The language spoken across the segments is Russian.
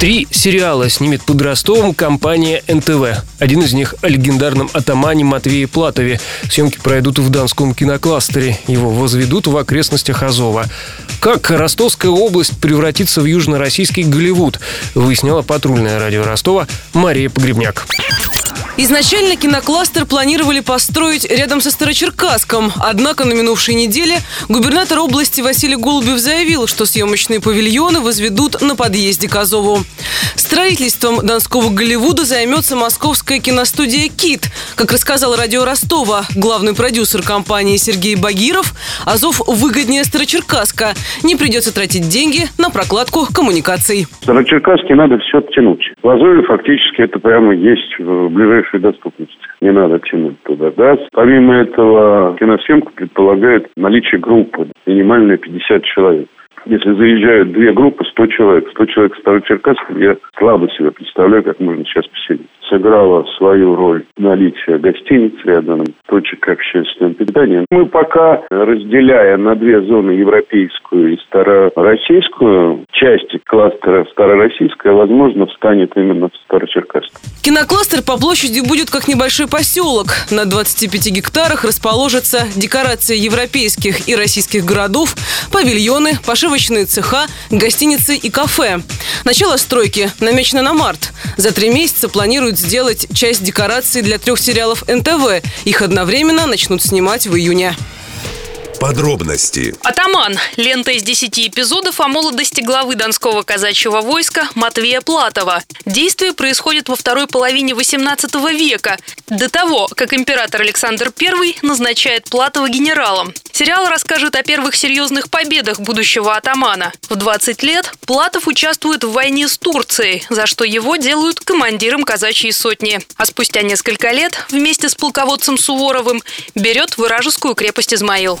Три сериала снимет под Ростовом компания НТВ. Один из них о легендарном атамане Матвее Платове. Съемки пройдут в Донском кинокластере. Его возведут в окрестностях Азова. Как Ростовская область превратится в южно-российский Голливуд, выясняла патрульная радио Ростова Мария Погребняк. Изначально кинокластер планировали построить рядом со Старочеркасском, однако на минувшей неделе губернатор области Василий Голубев заявил, что съемочные павильоны возведут на подъезде к Азову. Строительством Донского Голливуда займется московская киностудия «Кит». Как рассказал радио Ростова, главный продюсер компании Сергей Багиров, Азов выгоднее Старочеркасска. Не придется тратить деньги на прокладку коммуникаций. Старочеркасский надо все оттянуть. В Азове фактически это прямо есть в ближайшей доступности. Не надо тянуть туда газ. Помимо этого, киносъемка предполагает наличие группы, минимальная 50 человек. Если заезжают две группы, 100 человек, 100 человек в Старочеркасске, я слабо себе представляю, как можно сейчас поселить. Сыграла свою роль наличие гостиниц рядом, точек общественного питания. Мы пока, разделяя на две зоны, европейскую и старороссийскую, части кластера старороссийская, возможно, встанет именно в Старочеркасске. Кинокластер по площади будет как небольшой поселок. На 25 гектарах расположатся декорации европейских и российских городов, павильоны, пошивочные цеха, гостиницы и кафе. Начало стройки намечено на март. За три месяца планируют сделать часть декораций для трех сериалов НТВ. Их одновременно начнут снимать в июне. Подробности. «Атаман» – лента из 10 эпизодов о молодости главы Донского казачьего войска Матвея Платова. Действие происходит во второй половине 18 века, до того, как император Александр I назначает Платова генералом. Сериал расскажет о первых серьезных победах будущего атамана. В 20 лет Платов участвует в войне с Турцией, за что его делают командиром казачьей сотни. А спустя несколько лет вместе с полководцем Суворовым берет вражескую крепость Измаил.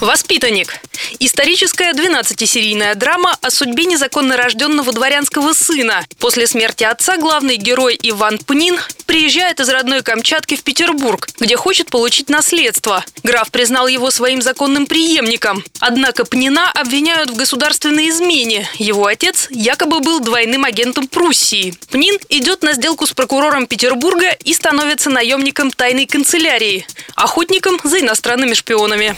Воспитанник. Историческая 12-серийная драма о судьбе незаконно рожденного дворянского сына. После смерти отца главный герой Иван Пнин приезжает из родной Камчатки в Петербург, где хочет получить наследство. Граф признал его своим законным преемником. Однако Пнина обвиняют в государственной измене. Его отец якобы был двойным агентом Пруссии. Пнин идет на сделку с прокурором Петербурга и становится наемником тайной канцелярии, охотником за иностранными шпионами.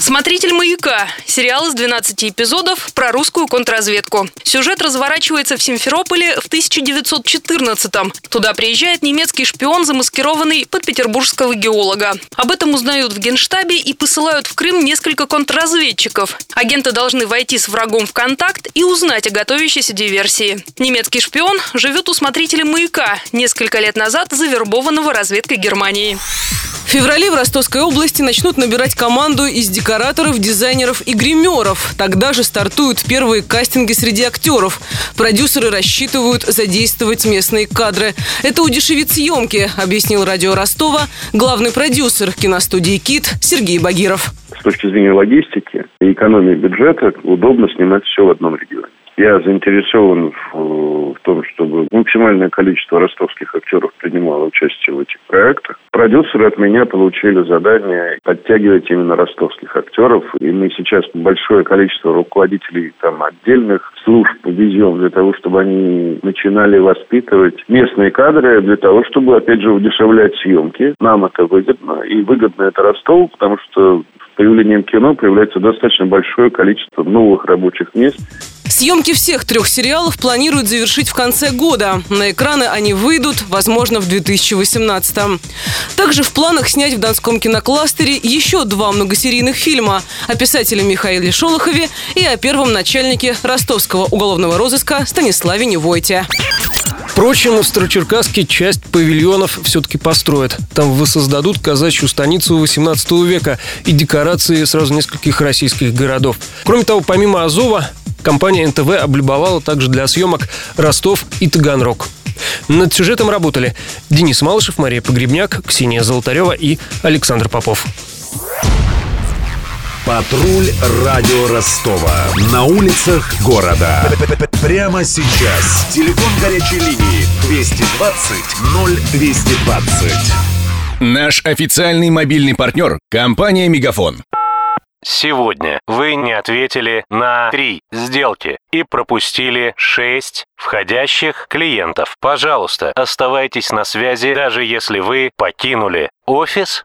«Смотритель маяка» – сериал из 12 эпизодов про русскую контрразведку. Сюжет разворачивается в Симферополе в 1914-м. Туда приезжает немецкий шпион, замаскированный под петербургского геолога. Об этом узнают в Генштабе и посылают в Крым несколько контрразведчиков. Агенты должны войти с врагом в контакт и узнать о готовящейся диверсии. Немецкий шпион живет у смотрителя маяка, несколько лет назад завербованного разведкой Германии. В феврале в Ростовской области начнут набирать команду из декораторов, дизайнеров и гримеров. Тогда же стартуют первые кастинги среди актеров. Продюсеры рассчитывают задействовать местные кадры. Это удешевит съемки, объяснил радио Ростова главный продюсер киностудии «Кит» Сергей Багиров. С точки зрения логистики и экономии бюджета удобно снимать все в одном регионе. Я заинтересован в, в чтобы максимальное количество ростовских актеров принимало участие в этих проектах. Продюсеры от меня получили задание подтягивать именно ростовских актеров. И мы сейчас большое количество руководителей там отдельных служб везем для того, чтобы они начинали воспитывать местные кадры, для того, чтобы, опять же, удешевлять съемки. Нам это выгодно. И выгодно это Ростову, потому что появлением кино появляется достаточно большое количество новых рабочих мест. Съемки всех трех сериалов планируют завершить в конце года. На экраны они выйдут, возможно, в 2018 -м. Также в планах снять в Донском кинокластере еще два многосерийных фильма о писателе Михаиле Шолохове и о первом начальнике ростовского уголовного розыска Станиславе Невойте. Впрочем, в Старочеркасске часть павильонов все-таки построят. Там воссоздадут казачью станицу 18 века и декорации сразу нескольких российских городов. Кроме того, помимо Азова, Компания НТВ облюбовала также для съемок Ростов и Таганрог. Над сюжетом работали Денис Малышев, Мария Погребняк, Ксения Золотарева и Александр Попов. Патруль радио Ростова. На улицах города. Прямо сейчас. Телефон горячей линии 220 0220. Наш официальный мобильный партнер – компания «Мегафон». Сегодня вы не ответили на три сделки и пропустили 6 входящих клиентов. Пожалуйста, оставайтесь на связи, даже если вы покинули офис